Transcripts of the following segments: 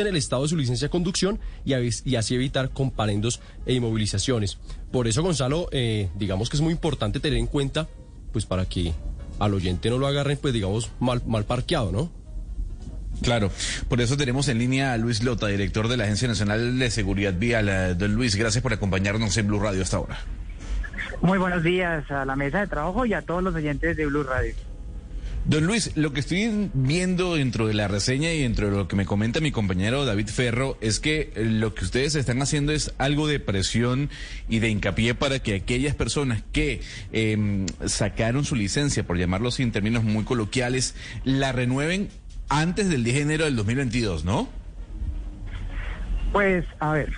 dicten el estado de su licencia de conducción y, y así evitar comparendos e inmovilizaciones. Por eso, Gonzalo, eh, digamos que es muy importante tener en cuenta, pues para que al oyente no lo agarren, pues digamos, mal, mal parqueado, ¿no? Claro, por eso tenemos en línea a Luis Lota, director de la Agencia Nacional de Seguridad Vial. Eh, don Luis, gracias por acompañarnos en Blue Radio hasta ahora. Muy buenos días a la mesa de trabajo y a todos los oyentes de Blue Radio. Don Luis, lo que estoy viendo dentro de la reseña y dentro de lo que me comenta mi compañero David Ferro es que lo que ustedes están haciendo es algo de presión y de hincapié para que aquellas personas que em, sacaron su licencia, por llamarlo así en términos muy coloquiales, la renueven antes del 10 de enero del 2022, ¿no? Pues, a ver,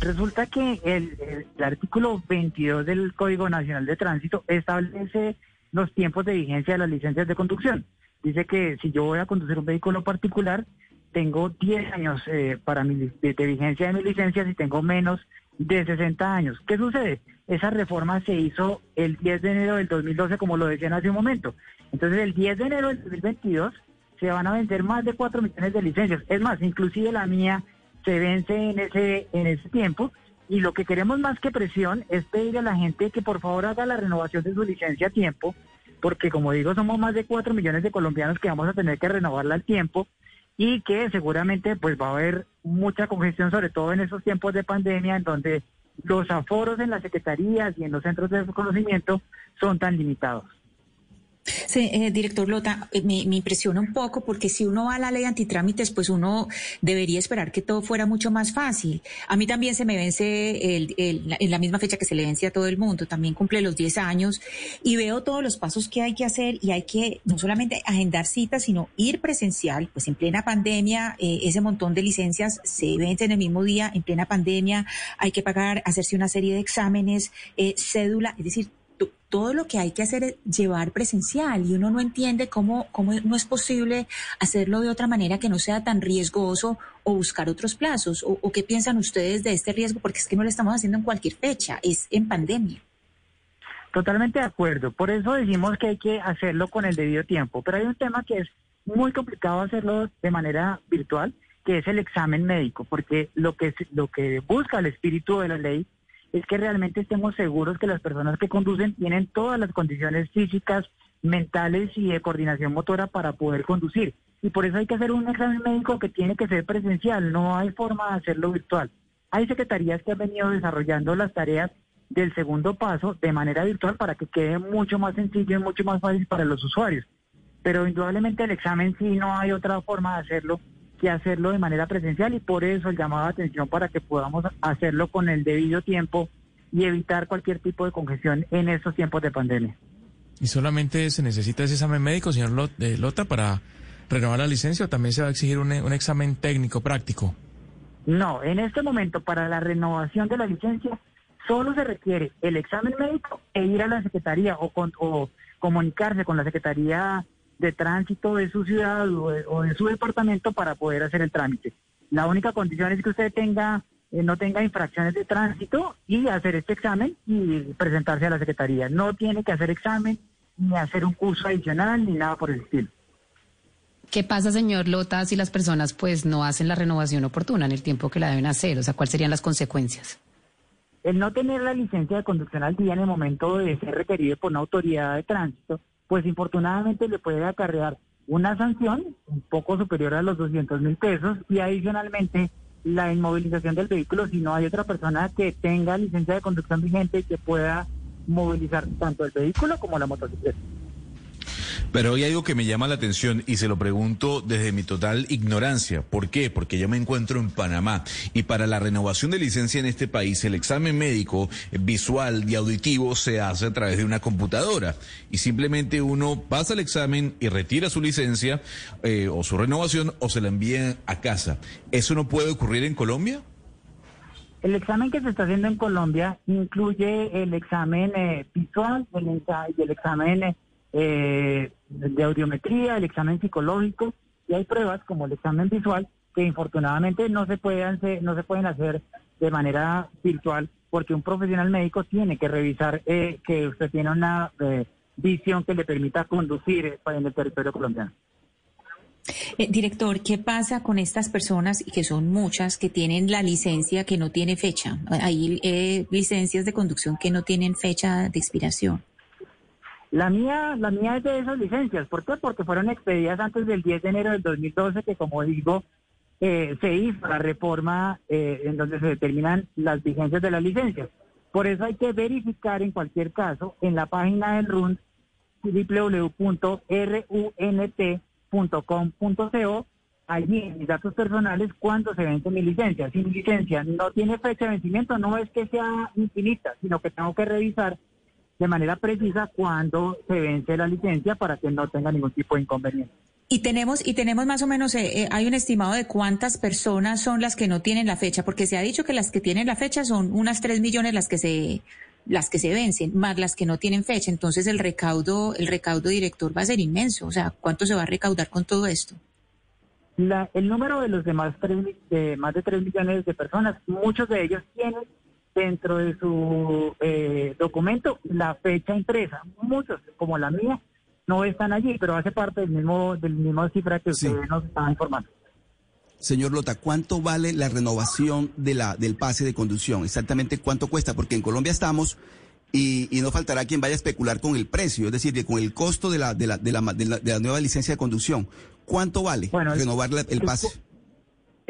resulta que el, el, artículo 22 del Código Nacional de Tránsito establece los tiempos de vigencia de las licencias de conducción. Dice que si yo voy a conducir un vehículo particular, tengo 10 años eh, para mi, de, vigencia de mi licencia si tengo menos de 60 años. ¿Qué sucede? Esa reforma se hizo el 10 de enero del 2012, como lo decían hace un momento. Entonces, el 10 de enero del 2022 se van a vender más de 4 millones de licencias. Es más, inclusive la mía se vence en ese, en ese tiempo. Y lo que queremos más que presión es pedir a la gente que por favor haga la renovación de su licencia a tiempo, porque como digo, somos más de 4 millones de colombianos que vamos a tener que renovarla al tiempo y que seguramente pues va a haber mucha congestión, sobre todo en esos tiempos de pandemia, en donde los aforos en las secretarías y en los centros de conocimiento son tan limitados. Sí, eh, director Lota, eh, me, impresiona un poco porque si uno va a la ley antitrámites, pues uno debería esperar que todo fuera mucho más fácil. A mí también se me vence el, en la misma fecha que se le vence a todo el mundo, también cumple los 10 años y veo todos los pasos que hay que hacer y hay que no solamente agendar citas, sino ir presencial, pues en plena pandemia, eh, ese montón de licencias se vencen el mismo día, en plena pandemia, hay que pagar, hacerse una serie de exámenes, cédula, es decir, todo lo que hay que hacer es llevar presencial y uno no entiende cómo, cómo no es posible hacerlo de otra manera que no sea tan riesgoso o buscar otros plazos. O, qué piensan ustedes de este riesgo? Porque es que no lo estamos haciendo en cualquier fecha, es en pandemia. Totalmente de acuerdo. Por eso decimos que hay que hacerlo con el debido tiempo. Pero hay un tema que es muy complicado hacerlo de manera virtual, que es el examen médico, porque lo que, lo que busca el espíritu de la ley es que realmente estemos seguros que las personas que conducen tienen todas las condiciones físicas, mentales y de coordinación motora para poder conducir. Y por eso hay que hacer un examen médico que tiene que ser presencial, no hay forma de hacerlo virtual. Hay secretarías que han venido desarrollando las tareas del segundo paso de manera virtual para que quede mucho más sencillo y mucho más fácil para los usuarios. Pero indudablemente el examen sí no hay otra forma de hacerlo que hacerlo de manera presencial y por eso el llamado de atención para que podamos hacerlo con el debido tiempo y evitar cualquier tipo de congestión en estos tiempos de pandemia. ¿Y solamente se necesita ese examen médico, señor eh, Lota, para renovar la licencia o también se va a exigir un, examen técnico práctico? No, en este momento para la renovación de la licencia solo se requiere el examen médico e ir a la Secretaría o, o comunicarse con la Secretaría de tránsito de su ciudad o de, su departamento para poder hacer el trámite. La única condición es que usted tenga eh, no tenga infracciones de tránsito y hacer este examen y presentarse a la Secretaría. No tiene que hacer examen ni hacer un curso adicional ni nada por el estilo. ¿Qué pasa, señor Lota, si las personas pues no hacen la renovación oportuna en el tiempo que la deben hacer? O sea, ¿cuáles serían las consecuencias? El no tener la licencia de conducción al día en el momento de ser requerido por una autoridad de tránsito pues infortunadamente le puede acarrear una sanción un poco superior a los 200 mil pesos y adicionalmente la inmovilización del vehículo si no hay otra persona que tenga licencia de conducción vigente y que pueda movilizar tanto el vehículo como la motocicleta. Pero hay algo que me llama la atención y se lo pregunto desde mi total ignorancia. ¿Por qué? Porque yo me encuentro en Panamá y para la renovación de licencia en este país el examen médico visual y auditivo se hace a través de una computadora y simplemente uno pasa el examen y retira su licencia eh, o su renovación o se la envía a casa. ¿Eso no puede ocurrir en Colombia? El examen que se está haciendo en Colombia incluye el examen eh, visual y el examen eh, de audiometría, el examen psicológico y hay pruebas como el examen visual que infortunadamente no se pueden hacer, de manera virtual porque un profesional médico tiene que revisar eh, que usted tiene una eh, visión que le permita conducir en el territorio colombiano. Eh, director, ¿qué pasa con estas personas, y que son muchas, que tienen la licencia que no tiene fecha? Hay eh, licencias de conducción que no tienen fecha de expiración. La mía, la mía es de esas licencias. ¿Por qué? Porque fueron expedidas antes del 10 de enero del 2012, que como digo, eh, se hizo la reforma eh, en donde se determinan las vigencias de las licencias. Por eso hay que verificar en cualquier caso en la página del RUN www.runt.com.co allí en mis datos personales cuando se vence mi licencia. Si mi licencia no tiene fecha de vencimiento, no es que sea infinita, sino que tengo que revisar de manera precisa cuando se vence la licencia para que no tenga ningún tipo de inconveniente. Y tenemos, y tenemos más o menos, eh, eh, hay un estimado de cuántas personas son las que no tienen la fecha, porque se ha dicho que las que tienen la fecha son unas tres millones las que se, las que se vencen, más las que no tienen fecha. Entonces el recaudo, el recaudo director va a ser inmenso. O sea, ¿cuánto se va a recaudar con todo esto? La, el número de los demás tres, de más de tres millones de personas, muchos de ellos tienen dentro de su eh, documento la fecha impresa. Muchos, como la mía, no están allí, pero hace parte del mismo, del mismo cifra que usted nos estaba informando. Señor Lota, ¿cuánto vale la renovación de la, del pase de conducción? Exactamente cuánto cuesta, porque en Colombia estamos y, no faltará quien vaya a especular con el precio, es decir, con el costo de la, de la, de la, de la, nueva licencia de conducción. ¿Cuánto vale renovar el pase?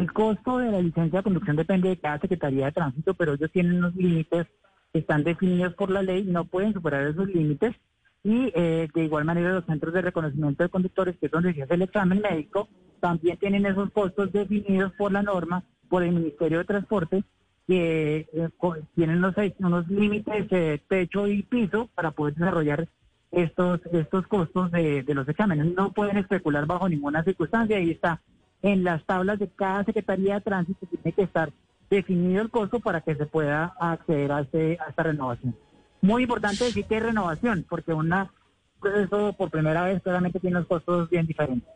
El costo de la licencia de conducción depende de cada Secretaría de Tránsito, pero ellos tienen unos límites que están definidos por la ley, no pueden superar esos límites. Y eh, de igual manera los centros de reconocimiento de conductores, que es donde se hace el examen médico, también tienen esos costos definidos por la norma, por el Ministerio de Transporte, que eh, tienen unos, unos límites de techo y piso para poder desarrollar estos, estos costos de, de los exámenes. No pueden especular bajo ninguna circunstancia. Ahí está en las tablas de cada Secretaría de Tránsito tiene que estar definido el costo para que se pueda acceder a, este, a esta renovación. Muy importante decir que es renovación, porque una proceso por primera vez claramente tiene unos costos bien diferentes.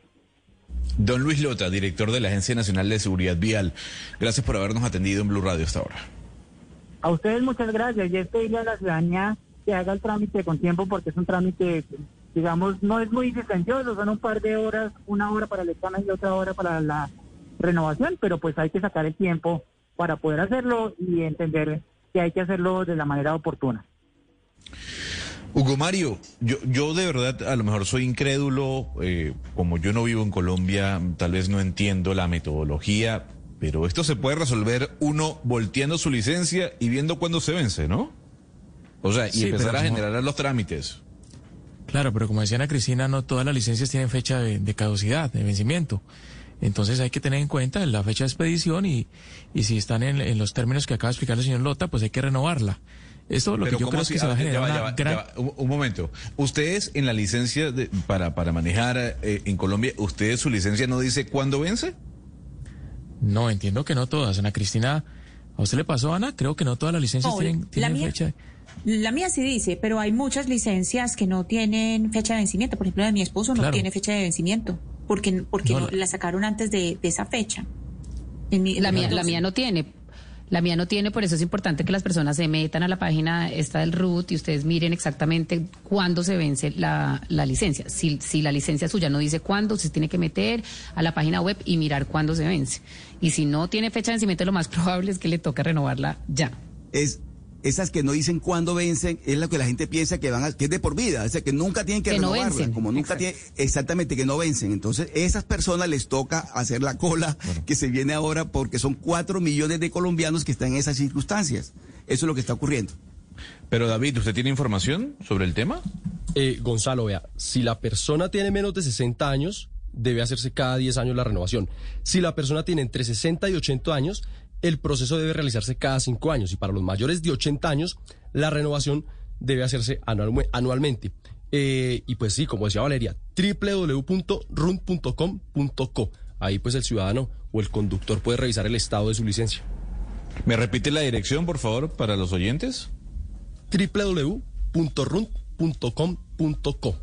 Don Luis Lota, director de la Agencia Nacional de Seguridad Vial, gracias por habernos atendido en Blue Radio hasta ahora. A ustedes muchas gracias y es pedirle a la ciudadanía que haga el trámite con tiempo porque es un trámite digamos, no es muy distancioso, son un par de horas, una hora para el examen y otra hora para la renovación, pero pues hay que sacar el tiempo para poder hacerlo y entender que hay que hacerlo de la manera oportuna. Hugo Mario, yo, yo de verdad a lo mejor soy incrédulo, eh, como yo no vivo en Colombia, tal vez no entiendo la metodología, pero esto se puede resolver uno volteando su licencia y viendo cuándo se vence, ¿no? O sea, y empezar a generar los trámites. Claro, pero como decía Ana Cristina, no todas las licencias tienen fecha de, caducidad, de vencimiento. Entonces hay que tener en cuenta la fecha de expedición y, y si están en, los términos que acaba de explicar el señor Lota, pues hay que renovarla. Esto lo que yo creo es que se va a generar un, momento. Ustedes en la licencia para, para manejar eh, en Colombia, ¿ustedes su licencia no dice cuándo vence? No, entiendo que no todas. Ana Cristina, ¿a usted le pasó, Ana? Creo que no todas las licencias tienen, tienen fecha. La mía sí dice, pero hay muchas licencias que no tienen fecha de vencimiento. Por ejemplo, la de mi esposo no tiene fecha de vencimiento porque, porque la sacaron antes de, esa fecha. la, mía, la mía no tiene. La mía no tiene, por eso es importante que las personas se metan a la página esta del RUT y ustedes miren exactamente cuándo se vence la, la licencia. Si, si la licencia suya no dice cuándo, se tiene que meter a la página web y mirar cuándo se vence. Y si no tiene fecha de vencimiento, lo más probable es que le toque renovarla ya. Es esas que no dicen cuándo vencen, es lo que la gente piensa que van a, que es de por vida, o sea, que nunca tienen que, renovarla, como nunca tienen, exactamente, que no vencen. Entonces, esas personas les toca hacer la cola que se viene ahora porque son cuatro millones de colombianos que están en esas circunstancias. Eso es lo que está ocurriendo. Pero David, ¿usted tiene información sobre el tema? Eh, Gonzalo, vea, si la persona tiene menos de 60 años, debe hacerse cada 10 años la renovación. Si la persona tiene entre 60 y 80 años, el proceso debe realizarse cada cinco años y para los mayores de 80 años la renovación debe hacerse anualmente. Eh, y pues sí, como decía Valeria, www.run.com.co. Ahí pues el ciudadano o el conductor puede revisar el estado de su licencia. ¿Me repite la dirección, por favor, para los oyentes? www.run.com.co.